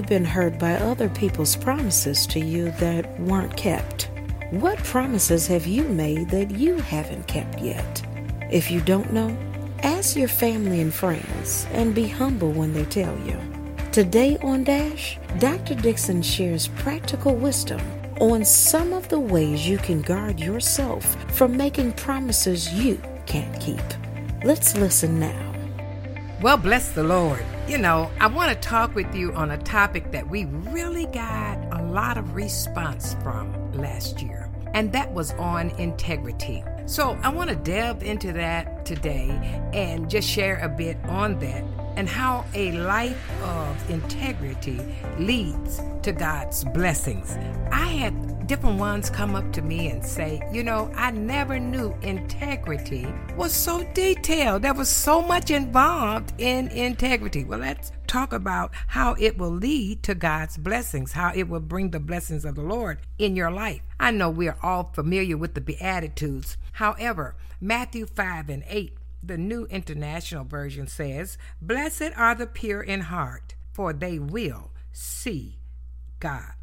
you've been hurt by other people's promises to you that weren't kept? What promises have you made that you haven't kept yet? If you don't know, ask your family and friends and be humble when they tell you. Today on Dash, Dr. Dixon shares practical wisdom on some of the ways you can guard yourself from making promises you can't keep. Let's listen now. Well, bless the Lord. You know, I want to talk with you on a topic that we really got a lot of response from last year, and that was on integrity. So I want to delve into that today and just share a bit on that and how a life of integrity leads to God's blessings. I had different ones come up to me and say, You know, I never knew integrity was so detailed. There was so much involved in integrity. Well, let's talk about how it will lead to God's blessings, how it will bring the blessings of the Lord in your life. I know we are all familiar with the Beatitudes. However, Matthew 5 and 8 the New International Version says, Blessed are the pure in heart, for they will see God.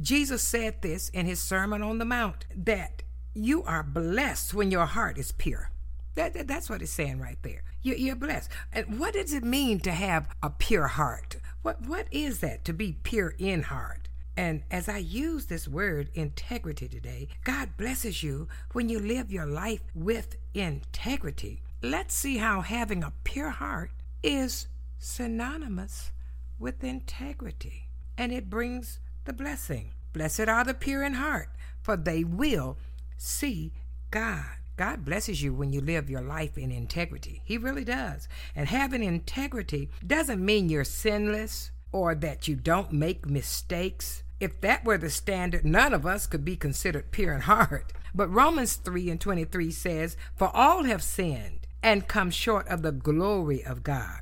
Jesus said this in his Sermon on the Mount that you are blessed when your heart is pure. That, that, that's what it's saying right there. You, you're blessed. And what does it mean to have a pure heart? What, what is that to be pure in heart? And as I use this word integrity today, God blesses you when you live your life with integrity. Let's see how having a pure heart is synonymous with integrity, and it brings the blessing. Blessed are the pure in heart, for they will see God. God blesses you when you live your life in integrity. He really does. And having integrity doesn't mean you're sinless or that you don't make mistakes. If that were the standard, none of us could be considered pure in heart. But Romans 3 and 23 says, For all have sinned and come short of the glory of God.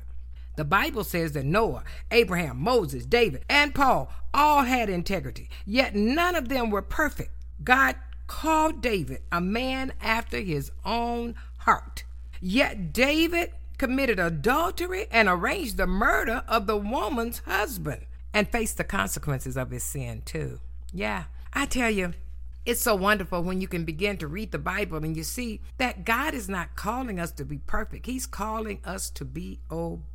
The Bible says that Noah, Abraham, Moses, David, and Paul all had integrity, yet none of them were perfect. God called David a man after his own heart. Yet David committed adultery and arranged the murder of the woman's husband and faced the consequences of his sin, too. Yeah, I tell you, it's so wonderful when you can begin to read the Bible and you see that God is not calling us to be perfect. He's calling us to be obedient.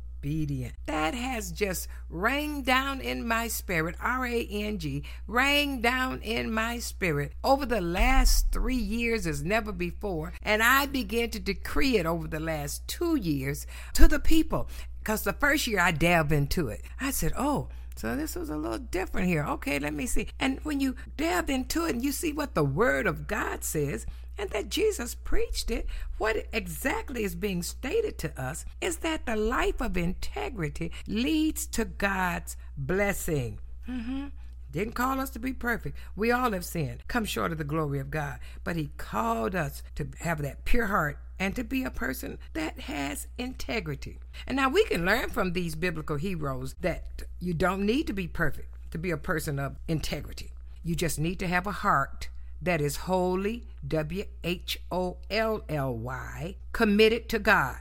That has just rained down in my spirit, R A N G, rained down in my spirit over the last three years as never before. And I began to decree it over the last two years to the people. Because the first year I delved into it, I said, Oh, so this was a little different here. Okay, let me see. And when you delve into it and you see what the Word of God says, and that Jesus preached it, what exactly is being stated to us is that the life of integrity leads to God's blessing. Mm-hmm. Didn't call us to be perfect. We all have sinned, come short of the glory of God. But He called us to have that pure heart and to be a person that has integrity. And now we can learn from these biblical heroes that you don't need to be perfect to be a person of integrity. You just need to have a heart that is wholly, W H O L L Y, committed to God.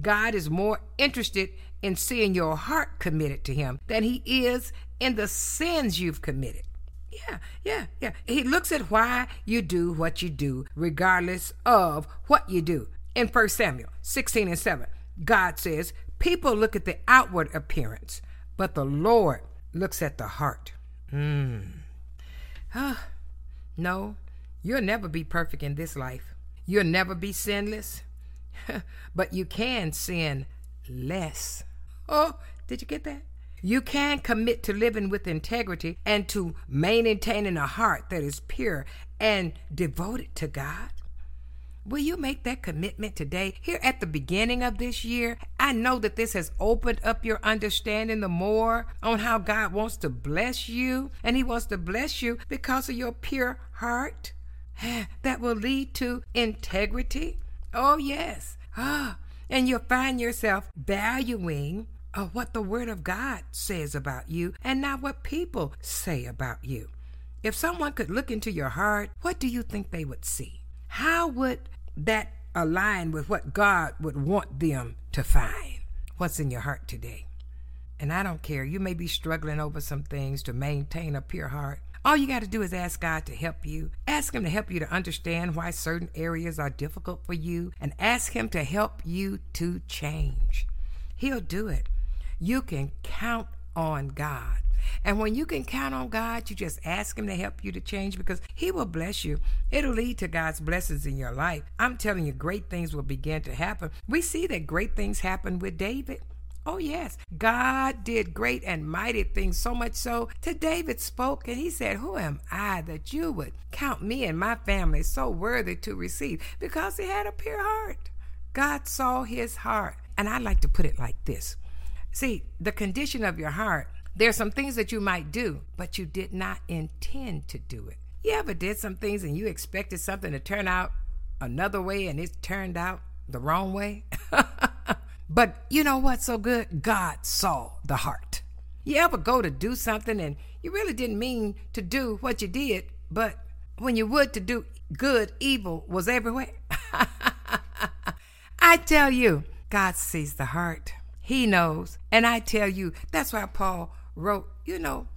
God is more interested in seeing your heart committed to Him than He is in the sins you've committed. Yeah, yeah, yeah. He looks at why you do what you do, regardless of what you do in 1 Samuel 16 and 7. God says, People look at the outward appearance, but the Lord looks at the heart. Hmm. Ah, no, you'll never be perfect in this life. You'll never be sinless, but you can sin less. Oh, did you get that? You can commit to living with integrity and to maintaining a heart that is pure and devoted to God. Will you make that commitment today? Here at the beginning of this year, I know that this has opened up your understanding the more on how God wants to bless you, and He wants to bless you because of your pure heart. That will lead to integrity. Oh, yes. Ah, and you'll find yourself valuing uh, what the Word of God says about you and not what people say about you. If someone could look into your heart, what do you think they would see? How would that align with what God would want them to find? What's in your heart today? And I don't care. You may be struggling over some things to maintain a pure heart. All you got to do is ask God to help you. Ask Him to help you to understand why certain areas are difficult for you, and ask Him to help you to change. He'll do it. You can count on God. And when you can count on God, you just ask Him to help you to change because He will bless you. It'll lead to God's blessings in your life. I'm telling you, great things will begin to happen. We see that great things happen with David. Oh, yes. God did great and mighty things, so much so to David spoke and he said, Who am I that you would count me and my family so worthy to receive? Because he had a pure heart. God saw his heart. And I like to put it like this See, the condition of your heart, there are some things that you might do, but you did not intend to do it. You ever did some things and you expected something to turn out another way and it turned out the wrong way? But you know what's so good? God saw the heart. You ever go to do something and you really didn't mean to do what you did, but when you would to do good, evil was everywhere? I tell you, God sees the heart. He knows. And I tell you, that's why Paul wrote, you know,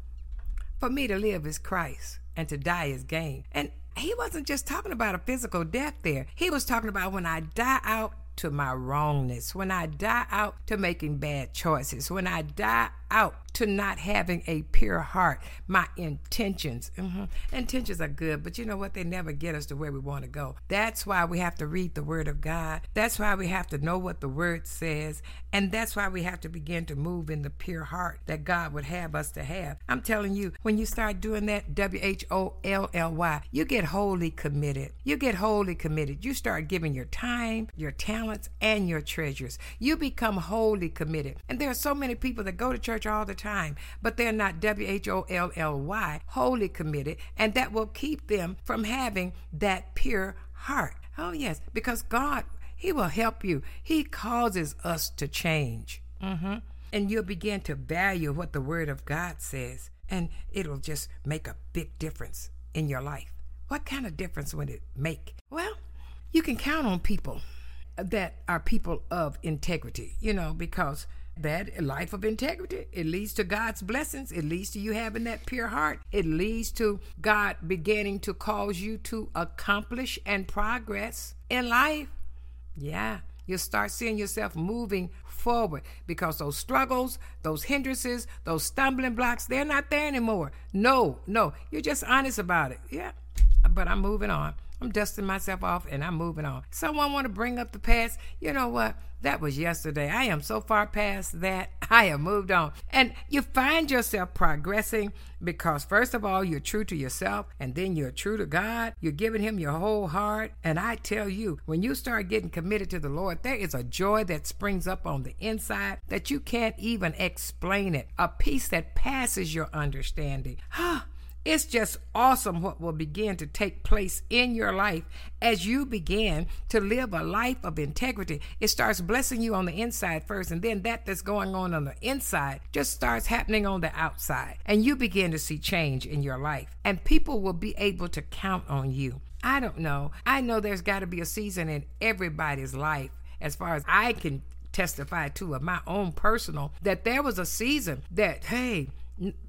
for me to live is Christ and to die is gain. And he wasn't just talking about a physical death there. He was talking about when I die out to my wrongness, when I die out to making bad choices, when I die out to not having a pure heart, my intentions. Mm-hmm. Intentions are good, but you know what? They never get us to where we want to go. That's why we have to read the Word of God. That's why we have to know what the Word says. And that's why we have to begin to move in the pure heart that God would have us to have. I'm telling you, when you start doing that, W H O L L Y, you get wholly committed. You get wholly committed. You start giving your time, your talents, and your treasures. You become wholly committed. And there are so many people that go to church all the time, but they're not W H O L L Y, wholly committed, and that will keep them from having that pure heart. Oh, yes, because God, He will help you. He causes us to change. Mm-hmm. And you'll begin to value what the Word of God says, and it'll just make a big difference in your life. What kind of difference would it make? Well, you can count on people that are people of integrity, you know, because that life of integrity it leads to god's blessings it leads to you having that pure heart it leads to god beginning to cause you to accomplish and progress in life. Yeah you'll start seeing yourself moving forward because those struggles those hindrances those stumbling blocks they're not there anymore. No no you're just honest about it. Yeah but i'm moving on I'm dusting myself off and I'm moving on. Someone want to bring up the past? You know what? That was yesterday. I am so far past that. I have moved on. And you find yourself progressing because, first of all, you're true to yourself and then you're true to God. You're giving Him your whole heart. And I tell you, when you start getting committed to the Lord, there is a joy that springs up on the inside that you can't even explain it. A peace that passes your understanding. Ah, It's just awesome what will begin to take place in your life as you begin to live a life of integrity. It starts blessing you on the inside first, and then that that's going on on the inside just starts happening on the outside. And you begin to see change in your life, and people will be able to count on you. I don't know. I know there's got to be a season in everybody's life, as far as I can testify to of my own personal, that there was a season that, hey,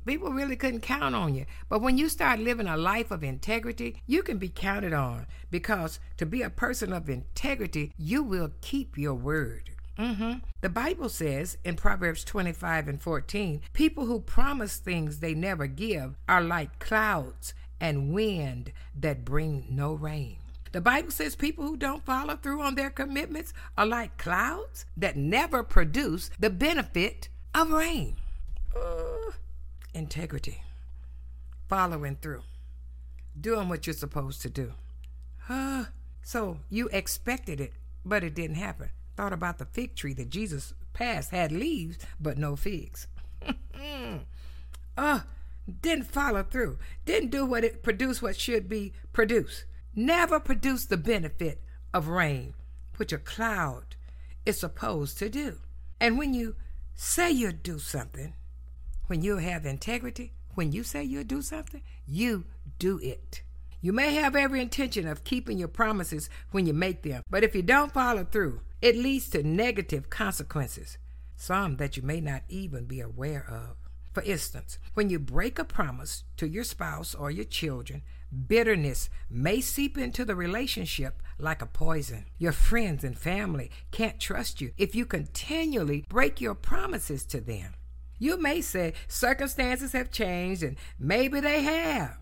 people really couldn't count on you. But when you start living a life of integrity, you can be counted on because to be a person of integrity, you will keep your word. Mm-hmm. The Bible says in Proverbs 25 and 14 people who promise things they never give are like clouds and wind that bring no rain. The Bible says people who don't follow through on their commitments are like clouds that never produce the benefit of rain. Uh, integrity, following through, doing what you're supposed to do. Huh? So you expected it, but it didn't happen. Thought about the fig tree that Jesus passed had leaves, but no figs. uh, didn't follow through. Didn't do what it produced what should be produced. Never produced the benefit of rain, which a cloud is supposed to do. And when you say you do something, when you have integrity, when you say you'll do something, you do it. You may have every intention of keeping your promises when you make them, but if you don't follow through, it leads to negative consequences. some that you may not even be aware of. For instance, when you break a promise to your spouse or your children, bitterness may seep into the relationship like a poison. Your friends and family can't trust you if you continually break your promises to them. You may say circumstances have changed, and maybe they have.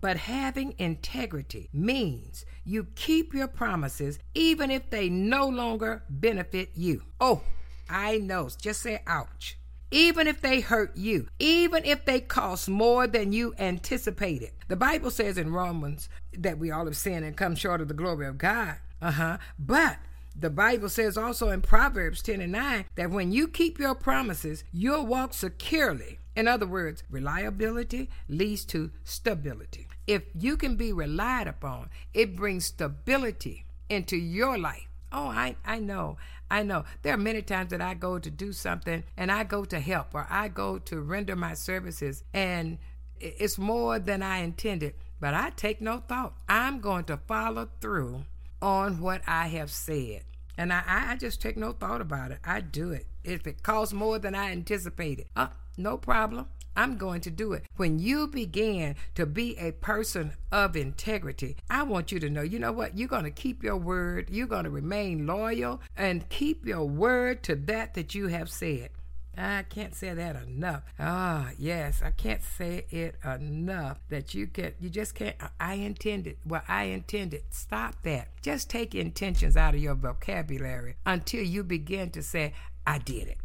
But having integrity means you keep your promises even if they no longer benefit you. Oh, I know. Just say ouch. Even if they hurt you, even if they cost more than you anticipated. The Bible says in Romans that we all have sinned and come short of the glory of God. Uh huh. But the Bible says also in Proverbs 10 and 9 that when you keep your promises, you'll walk securely. In other words, reliability leads to stability. If you can be relied upon, it brings stability into your life. Oh, I, I know. I know. There are many times that I go to do something and I go to help or I go to render my services and it's more than I intended, but I take no thought. I'm going to follow through on what I have said. And I, I just take no thought about it. I do it. If it costs more than I anticipated, uh, no problem. I'm going to do it. When you begin to be a person of integrity, I want you to know, you know what? You're going to keep your word. You're going to remain loyal and keep your word to that that you have said. I can't say that enough. Ah, yes, I can't say it enough that you can you just can't I intended. Well, I intended. Stop that. Just take intentions out of your vocabulary until you begin to say I did it.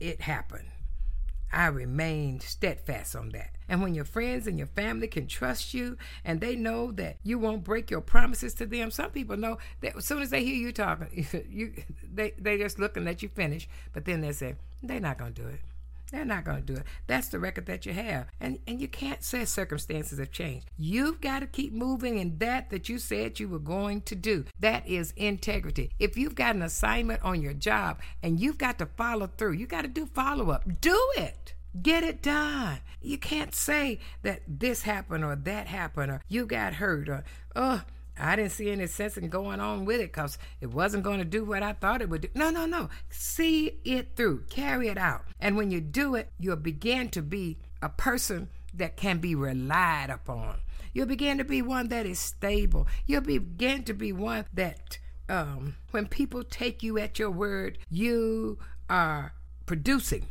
It happened. I remained steadfast on that. And when your friends and your family can trust you and they know that you won't break your promises to them, some people know that as soon as they hear you talking, you they they just looking at you finish, but then they say, they're not gonna do it. They're not going to do it. That's the record that you have. And and you can't say circumstances have changed. You've got to keep moving in that that you said you were going to do. That is integrity. If you've got an assignment on your job and you've got to follow through, you got to do follow up. Do it. Get it done. You can't say that this happened or that happened or you got hurt or, oh, I didn't see any sense in going on with it because it wasn't going to do what I thought it would do. No, no, no. See it through, carry it out. And when you do it, you'll begin to be a person that can be relied upon. You'll begin to be one that is stable. You'll begin to be one that, um, when people take you at your word, you are producing.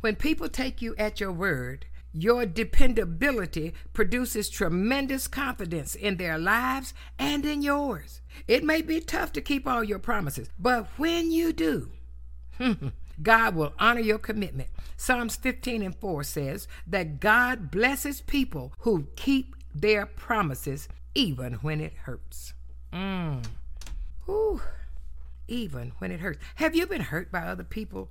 When people take you at your word, your dependability produces tremendous confidence in their lives and in yours. It may be tough to keep all your promises, but when you do, God will honor your commitment. Psalms 15 and 4 says that God blesses people who keep their promises even when it hurts. Mm. Whew. Even when it hurts. Have you been hurt by other people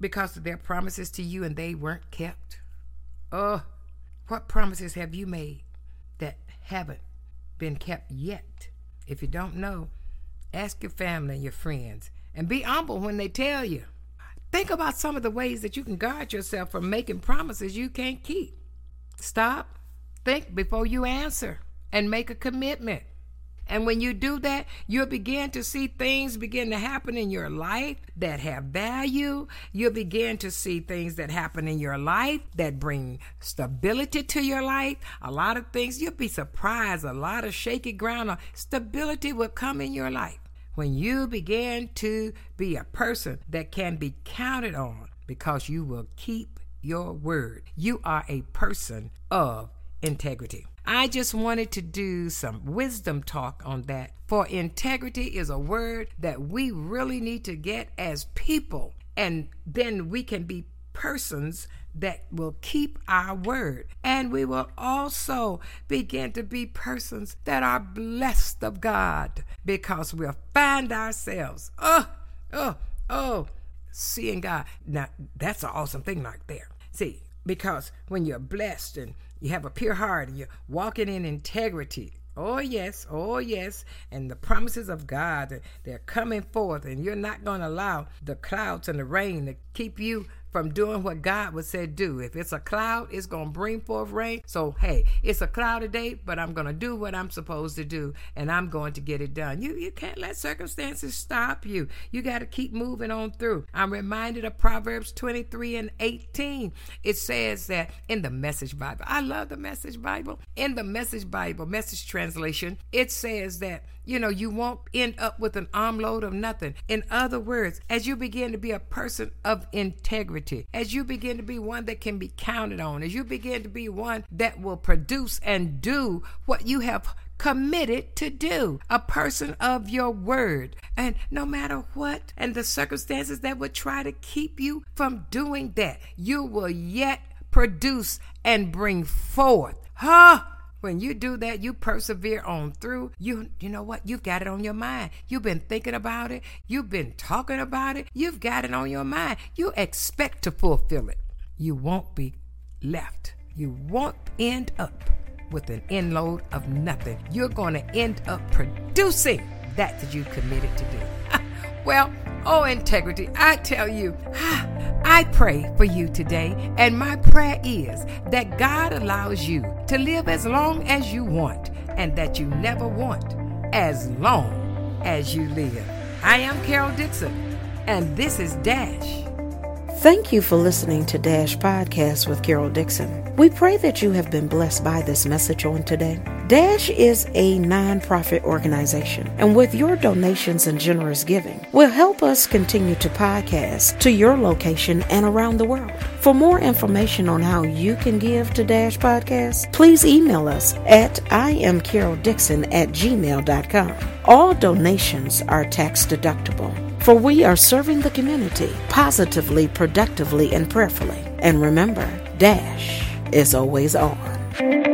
because of their promises to you and they weren't kept? Oh, what promises have you made that haven't been kept yet? If you don't know, ask your family and your friends and be humble when they tell you. Think about some of the ways that you can guard yourself from making promises you can't keep. Stop, think before you answer, and make a commitment. And when you do that, you'll begin to see things begin to happen in your life that have value. You'll begin to see things that happen in your life that bring stability to your life. A lot of things, you'll be surprised. A lot of shaky ground, stability will come in your life when you begin to be a person that can be counted on because you will keep your word. You are a person of integrity. I just wanted to do some wisdom talk on that. For integrity is a word that we really need to get as people, and then we can be persons that will keep our word. And we will also begin to be persons that are blessed of God because we'll find ourselves, oh, oh, oh, seeing God. Now, that's an awesome thing right there. See, because when you're blessed and you have a pure heart and you're walking in integrity. Oh, yes. Oh, yes. And the promises of God, they're coming forth, and you're not going to allow the clouds and the rain to keep you from doing what God would say do. If it's a cloud, it's going to bring forth rain. So, hey, it's a cloudy day, but I'm going to do what I'm supposed to do and I'm going to get it done. You you can't let circumstances stop you. You got to keep moving on through. I'm reminded of Proverbs 23 and 18. It says that in the Message Bible. I love the Message Bible. In the Message Bible, Message translation, it says that you know, you won't end up with an armload of nothing. In other words, as you begin to be a person of integrity, as you begin to be one that can be counted on, as you begin to be one that will produce and do what you have committed to do, a person of your word. And no matter what, and the circumstances that would try to keep you from doing that, you will yet produce and bring forth. Huh? When you do that, you persevere on through. You you know what? You've got it on your mind. You've been thinking about it. You've been talking about it. You've got it on your mind. You expect to fulfill it. You won't be left. You won't end up with an inload of nothing. You're going to end up producing that that you committed to do. well, oh integrity, I tell you, I pray for you today, and my prayer is that God allows you to live as long as you want and that you never want as long as you live. I am Carol Dixon, and this is Dash. Thank you for listening to Dash Podcast with Carol Dixon. We pray that you have been blessed by this message on today. Dash is a nonprofit organization, and with your donations and generous giving, will help us continue to podcast to your location and around the world. For more information on how you can give to Dash Podcast, please email us at iamcaroldixon at gmail.com. All donations are tax deductible for we are serving the community positively, productively, and prayerfully. And remember, Dash is always on.